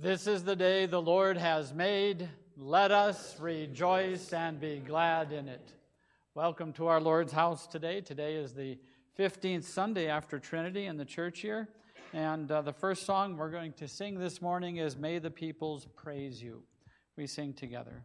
This is the day the Lord has made. Let us rejoice and be glad in it. Welcome to our Lord's house today. Today is the 15th Sunday after Trinity in the church year. And uh, the first song we're going to sing this morning is May the Peoples Praise You. We sing together.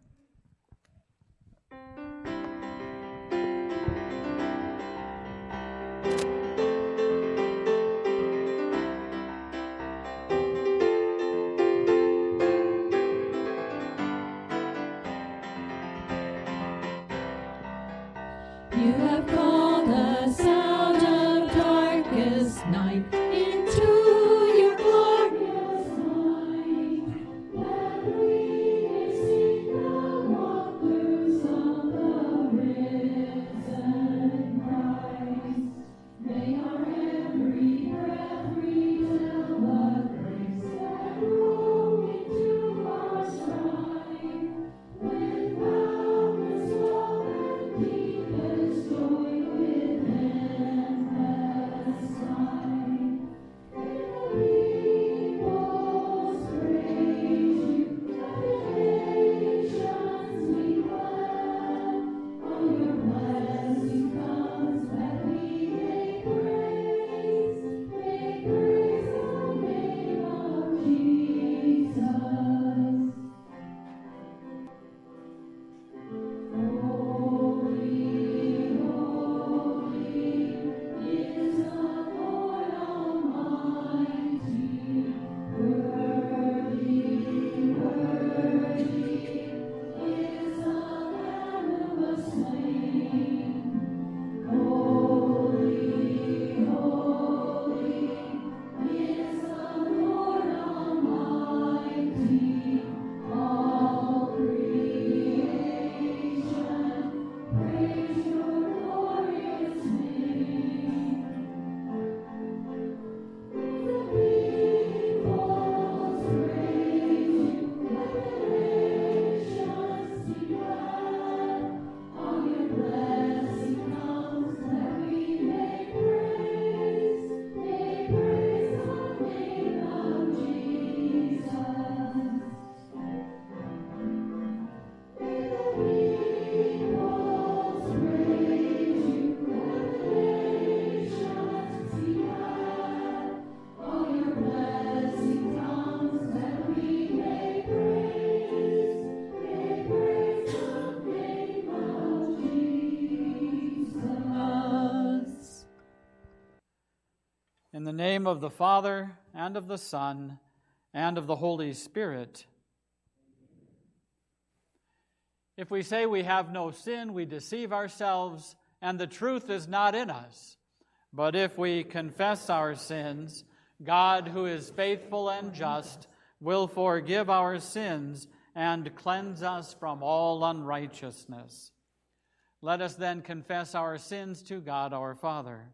Name of the Father, and of the Son, and of the Holy Spirit. If we say we have no sin, we deceive ourselves, and the truth is not in us. But if we confess our sins, God, who is faithful and just, will forgive our sins and cleanse us from all unrighteousness. Let us then confess our sins to God our Father.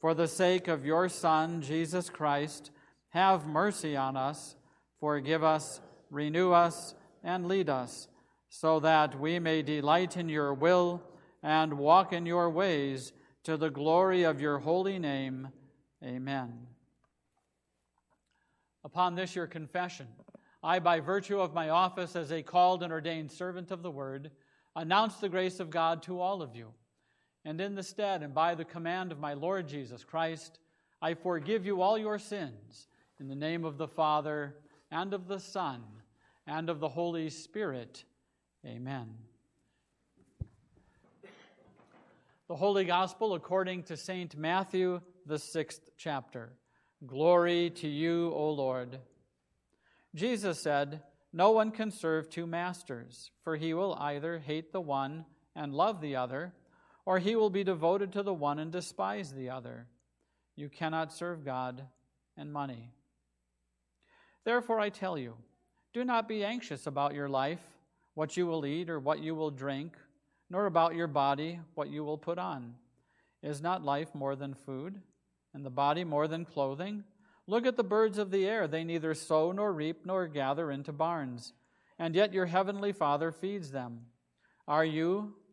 For the sake of your Son, Jesus Christ, have mercy on us, forgive us, renew us, and lead us, so that we may delight in your will and walk in your ways to the glory of your holy name. Amen. Upon this, your confession, I, by virtue of my office as a called and ordained servant of the word, announce the grace of God to all of you and in the stead and by the command of my Lord Jesus Christ, I forgive you all your sins in the name of the Father and of the Son and of the Holy Spirit. Amen. The Holy Gospel according to St. Matthew, the sixth chapter. Glory to you, O Lord. Jesus said, No one can serve two masters, for he will either hate the one and love the other or he will be devoted to the one and despise the other. You cannot serve God and money. Therefore, I tell you, Do not be anxious about your life, what you will eat or what you will drink, nor about your body, what you will put on. Is not life more than food, and the body more than clothing? Look at the birds of the air. They neither sow nor reap nor gather into barns, and yet your heavenly Father feeds them. Are you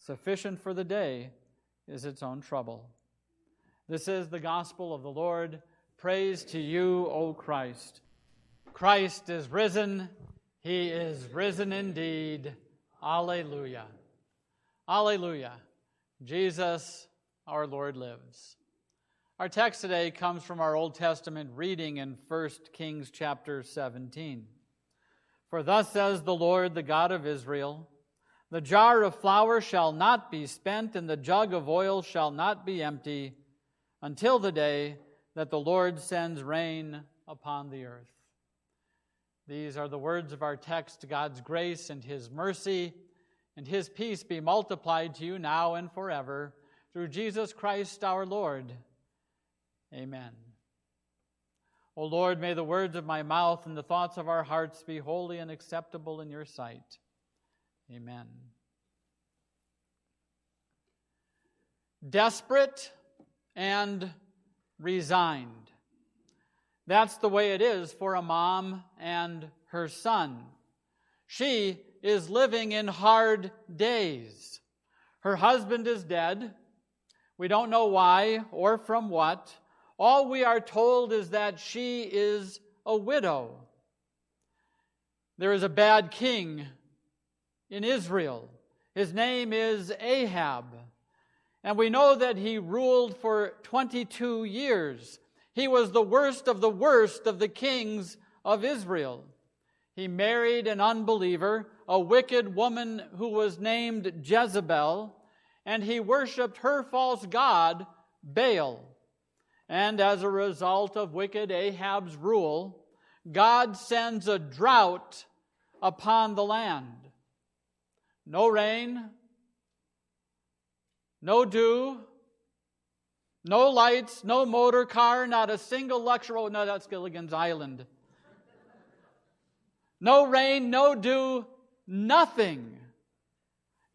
Sufficient for the day is its own trouble. This is the gospel of the Lord. Praise to you, O Christ. Christ is risen. He is risen indeed. Alleluia. Alleluia. Jesus, our Lord, lives. Our text today comes from our Old Testament reading in 1 Kings chapter 17. For thus says the Lord, the God of Israel The jar of flour shall not be spent, and the jug of oil shall not be empty until the day that the Lord sends rain upon the earth. These are the words of our text God's grace and His mercy and His peace be multiplied to you now and forever through Jesus Christ our Lord. Amen. O Lord, may the words of my mouth and the thoughts of our hearts be holy and acceptable in your sight. Amen. Desperate and resigned. That's the way it is for a mom and her son. She is living in hard days. Her husband is dead. We don't know why or from what. All we are told is that she is a widow. There is a bad king in Israel. His name is Ahab. And we know that he ruled for 22 years. He was the worst of the worst of the kings of Israel. He married an unbeliever, a wicked woman who was named Jezebel, and he worshiped her false god, Baal. And as a result of wicked Ahab's rule, God sends a drought upon the land. No rain, no dew, no lights, no motor car, not a single luxury. Oh, no, that's Gilligan's Island. No rain, no dew, nothing.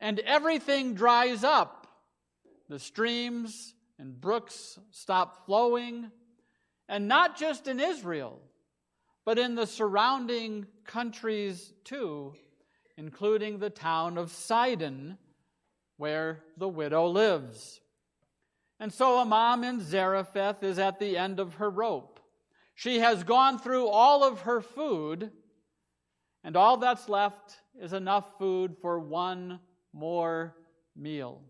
And everything dries up. The streams and brooks stop flowing. And not just in Israel, but in the surrounding countries too, including the town of Sidon where the widow lives. And so a mom in Zarephath is at the end of her rope. She has gone through all of her food, and all that's left is enough food for one more meal.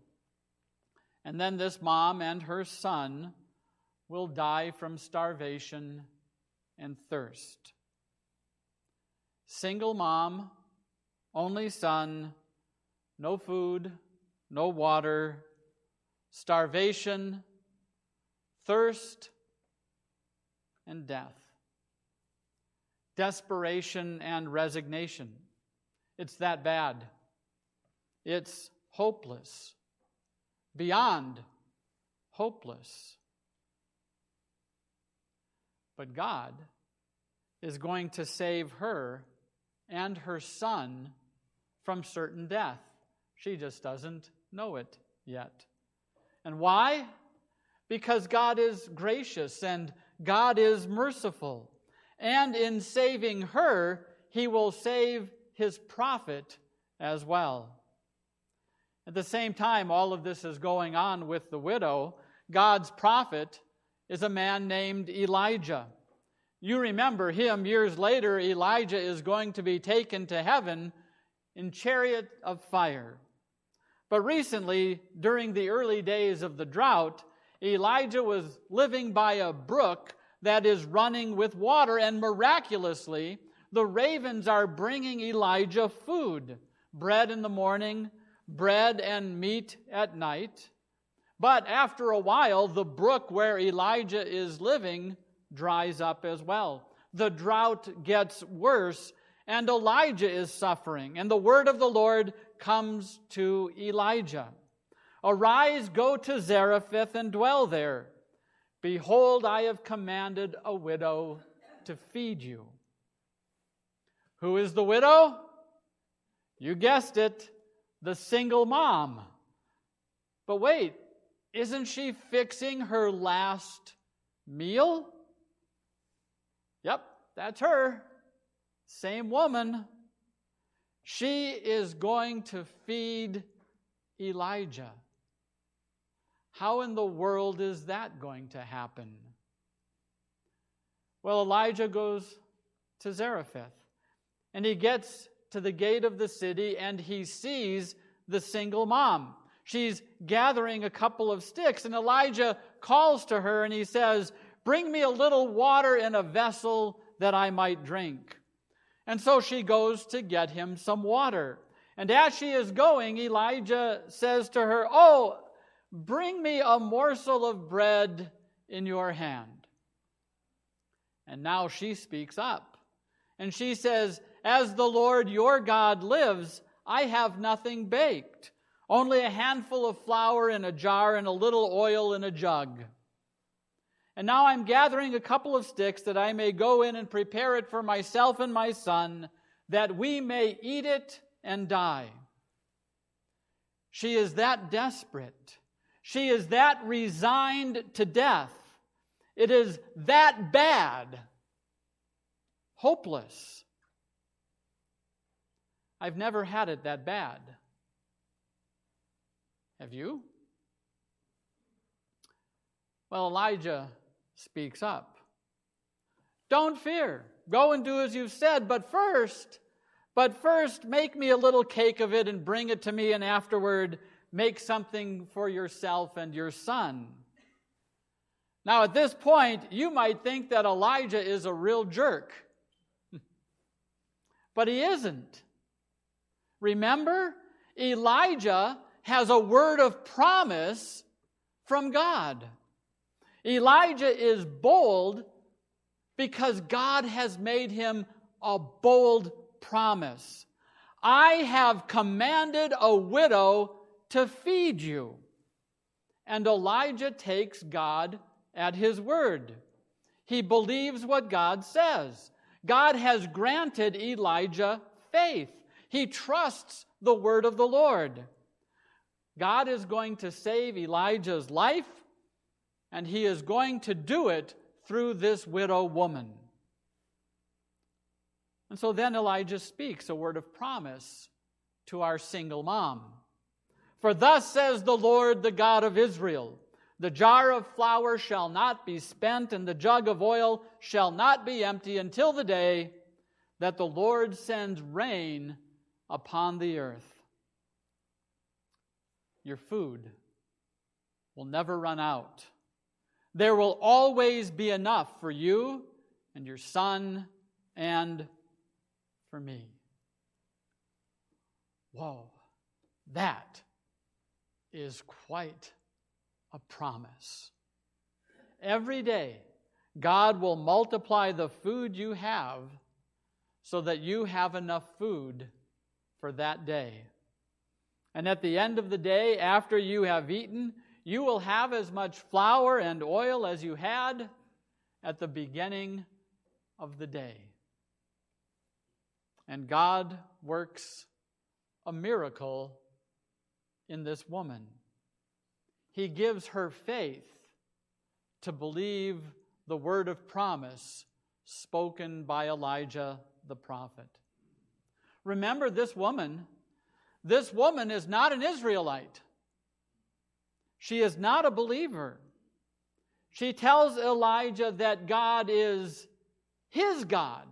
And then this mom and her son will die from starvation and thirst. Single mom, only son, no food, no water, starvation, thirst, and death. Desperation and resignation. It's that bad. It's hopeless. Beyond hopeless. But God is going to save her and her son from certain death. She just doesn't know it yet. And why? Because God is gracious and God is merciful. And in saving her, he will save his prophet as well. At the same time, all of this is going on with the widow. God's prophet is a man named Elijah. You remember him years later, Elijah is going to be taken to heaven in chariot of fire. But recently, during the early days of the drought, Elijah was living by a brook that is running with water, and miraculously, the ravens are bringing Elijah food bread in the morning, bread and meat at night. But after a while, the brook where Elijah is living dries up as well. The drought gets worse, and Elijah is suffering. And the word of the Lord comes to Elijah Arise, go to Zarephath, and dwell there. Behold, I have commanded a widow to feed you. Who is the widow? You guessed it, the single mom. But wait, isn't she fixing her last meal? Yep, that's her. Same woman. She is going to feed Elijah. How in the world is that going to happen? Well, Elijah goes to Zarephath and he gets to the gate of the city and he sees the single mom. She's gathering a couple of sticks, and Elijah calls to her and he says, Bring me a little water in a vessel that I might drink. And so she goes to get him some water. And as she is going, Elijah says to her, Oh, bring me a morsel of bread in your hand. And now she speaks up. And she says, as the Lord your God lives, I have nothing baked, only a handful of flour in a jar and a little oil in a jug. And now I'm gathering a couple of sticks that I may go in and prepare it for myself and my son, that we may eat it and die. She is that desperate. She is that resigned to death. It is that bad, hopeless. I've never had it that bad. Have you? Well, Elijah speaks up. Don't fear. Go and do as you've said, but first, but first make me a little cake of it and bring it to me, and afterward make something for yourself and your son. Now, at this point, you might think that Elijah is a real jerk, but he isn't. Remember, Elijah has a word of promise from God. Elijah is bold because God has made him a bold promise. I have commanded a widow to feed you. And Elijah takes God at his word. He believes what God says. God has granted Elijah faith. He trusts the word of the Lord. God is going to save Elijah's life, and he is going to do it through this widow woman. And so then Elijah speaks a word of promise to our single mom. For thus says the Lord, the God of Israel The jar of flour shall not be spent, and the jug of oil shall not be empty until the day that the Lord sends rain upon the earth. Your food will never run out. There will always be enough for you and your son and for me. Whoa, that is quite a promise. Every day, God will multiply the food you have so that you have enough food for that day. And at the end of the day, after you have eaten, you will have as much flour and oil as you had at the beginning of the day. And God works a miracle in this woman. He gives her faith to believe the word of promise spoken by Elijah the prophet. Remember, this woman This woman is not an Israelite. She is not a believer. She tells Elijah that God is his God,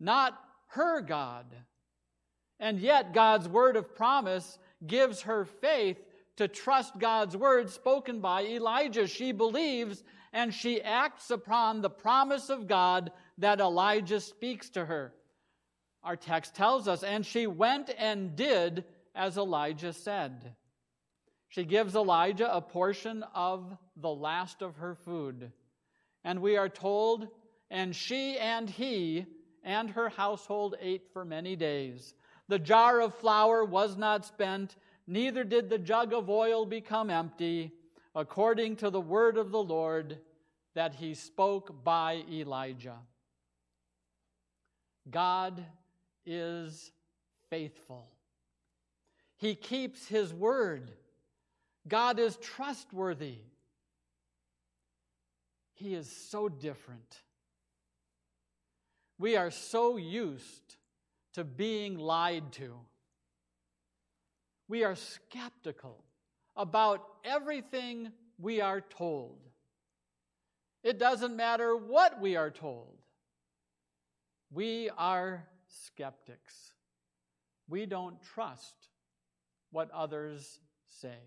not her God. And yet, God's word of promise gives her faith to trust God's word spoken by Elijah. She believes and she acts upon the promise of God that Elijah speaks to her. Our text tells us, and she went and did as Elijah said. She gives Elijah a portion of the last of her food. And we are told, and she and he and her household ate for many days. The jar of flour was not spent, neither did the jug of oil become empty, according to the word of the Lord that he spoke by Elijah. God is faithful. He keeps his word. God is trustworthy. He is so different. We are so used to being lied to. We are skeptical about everything we are told. It doesn't matter what we are told. We are skeptics. We don't trust what others say.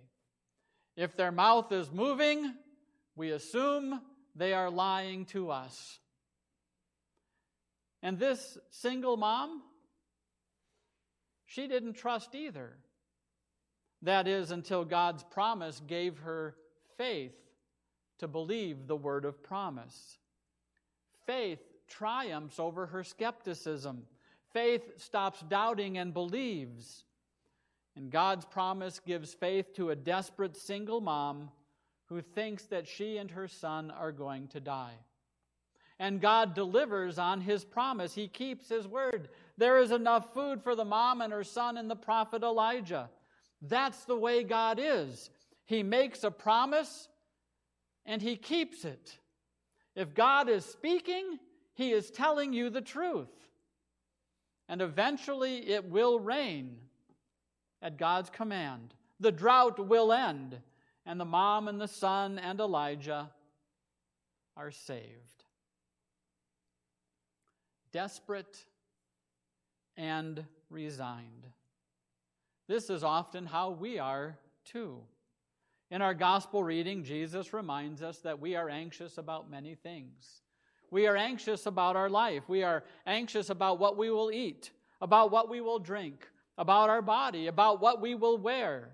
If their mouth is moving, we assume they are lying to us. And this single mom, she didn't trust either. That is, until God's promise gave her faith to believe the word of promise. Faith triumphs over her skepticism. Faith stops doubting and believes. And God's promise gives faith to a desperate single mom who thinks that she and her son are going to die. And God delivers on his promise. He keeps his word. There is enough food for the mom and her son and the prophet Elijah. That's the way God is. He makes a promise and he keeps it. If God is speaking, he is telling you the truth. And eventually it will rain at God's command. The drought will end, and the mom and the son and Elijah are saved. Desperate and resigned. This is often how we are too. In our gospel reading, Jesus reminds us that we are anxious about many things. We are anxious about our life. We are anxious about what we will eat, about what we will drink, about our body, about what we will wear.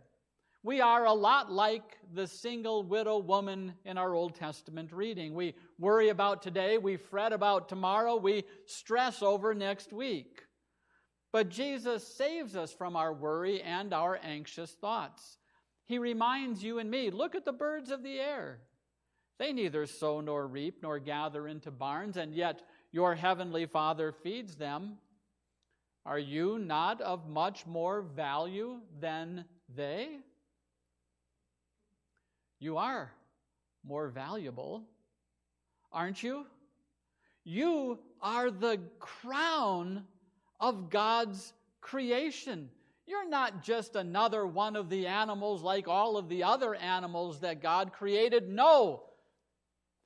We are a lot like the single widow woman in our Old Testament reading. We worry about today, we fret about tomorrow, we stress over next week. But Jesus saves us from our worry and our anxious thoughts. He reminds you and me look at the birds of the air. They neither sow nor reap nor gather into barns, and yet your heavenly Father feeds them. Are you not of much more value than they? You are more valuable, aren't you? You are the crown of God's creation. You're not just another one of the animals like all of the other animals that God created. No.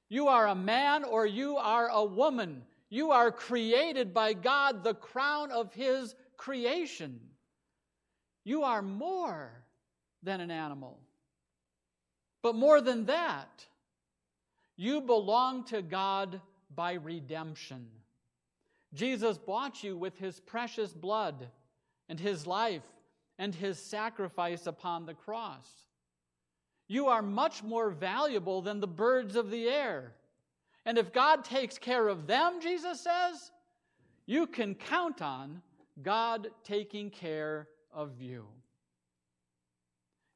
You are a man or you are a woman. You are created by God, the crown of His creation. You are more than an animal. But more than that, you belong to God by redemption. Jesus bought you with His precious blood and his life and his sacrifice upon the cross. You are much more valuable than the birds of the air. And if God takes care of them, Jesus says, you can count on God taking care of you.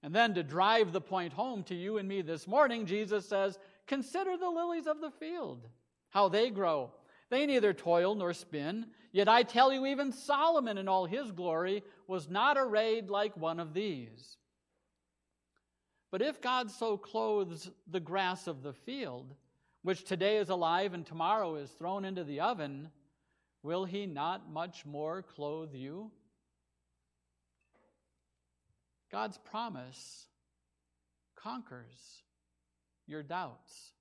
And then to drive the point home to you and me this morning, Jesus says, Consider the lilies of the field, how they grow. They neither toil nor spin. Yet I tell you, even Solomon in all his glory was not arrayed like one of these. But if God so clothes the grass of the field, which today is alive and tomorrow is thrown into the oven, will he not much more clothe you? God's promise conquers your doubts.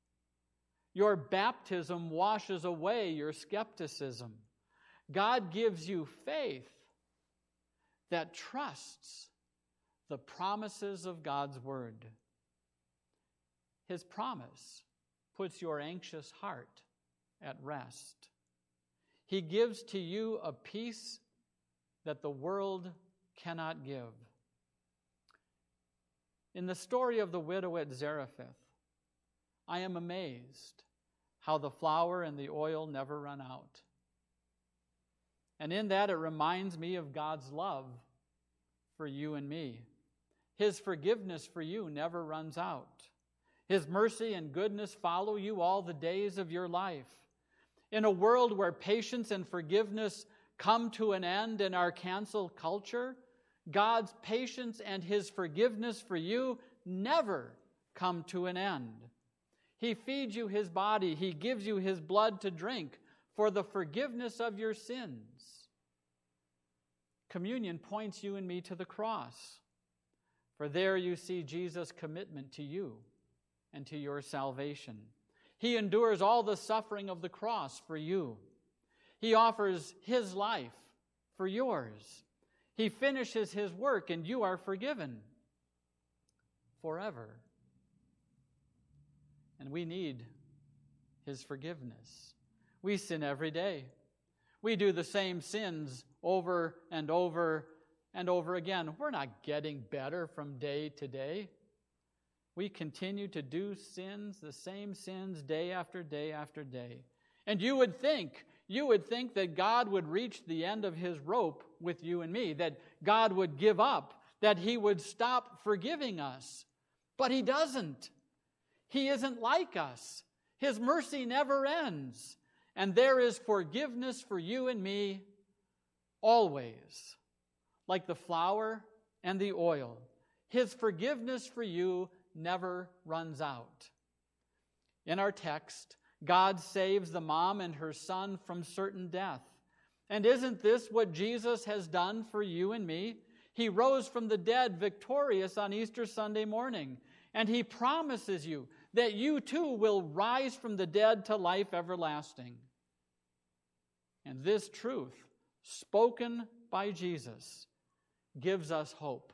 Your baptism washes away your skepticism. God gives you faith that trusts the promises of God's word. His promise puts your anxious heart at rest. He gives to you a peace that the world cannot give. In the story of the widow at Zarephath, I am amazed how the flour and the oil never run out. And in that, it reminds me of God's love for you and me. His forgiveness for you never runs out. His mercy and goodness follow you all the days of your life. In a world where patience and forgiveness come to an end in our cancel culture, God's patience and His forgiveness for you never come to an end. He feeds you His body, He gives you His blood to drink for the forgiveness of your sins. Communion points you and me to the cross, for there you see Jesus' commitment to you and to your salvation. He endures all the suffering of the cross for you. He offers His life for yours. He finishes His work, and you are forgiven forever. And we need His forgiveness. We sin every day. We do the same sins over and over and over again. We're not getting better from day to day. We continue to do sins, the same sins, day after day after day. And you would think, you would think that God would reach the end of his rope with you and me, that God would give up, that he would stop forgiving us. But he doesn't. He isn't like us. His mercy never ends. And there is forgiveness for you and me always, like the flour and the oil. His forgiveness for you never runs out. In our text, God saves the mom and her son from certain death. And isn't this what Jesus has done for you and me? He rose from the dead victorious on Easter Sunday morning, and he promises you that you too will rise from the dead to life everlasting. And this truth, spoken by Jesus, gives us hope.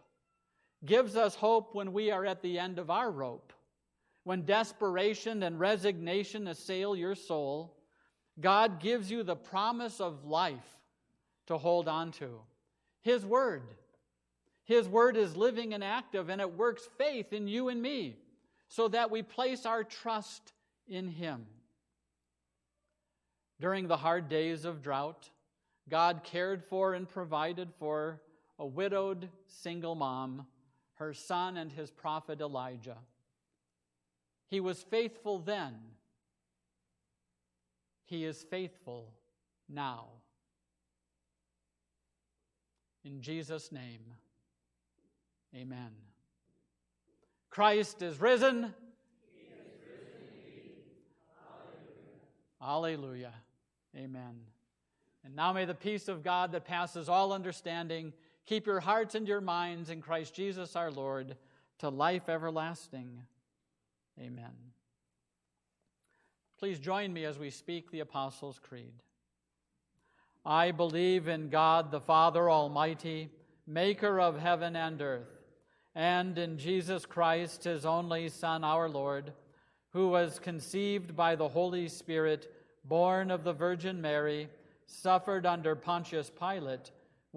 Gives us hope when we are at the end of our rope. When desperation and resignation assail your soul, God gives you the promise of life to hold on to. His Word. His Word is living and active, and it works faith in you and me so that we place our trust in Him. During the hard days of drought, God cared for and provided for a widowed single mom, her son, and his prophet Elijah. He was faithful then. He is faithful now. In Jesus' name, amen. Christ is risen. Is risen Alleluia. Amen. And now may the peace of God that passes all understanding keep your hearts and your minds in Christ Jesus our Lord to life everlasting. Amen. Please join me as we speak the Apostles' Creed. I believe in God the Father Almighty, maker of heaven and earth, and in Jesus Christ, his only Son, our Lord, who was conceived by the Holy Spirit, born of the Virgin Mary, suffered under Pontius Pilate,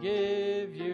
Spirit and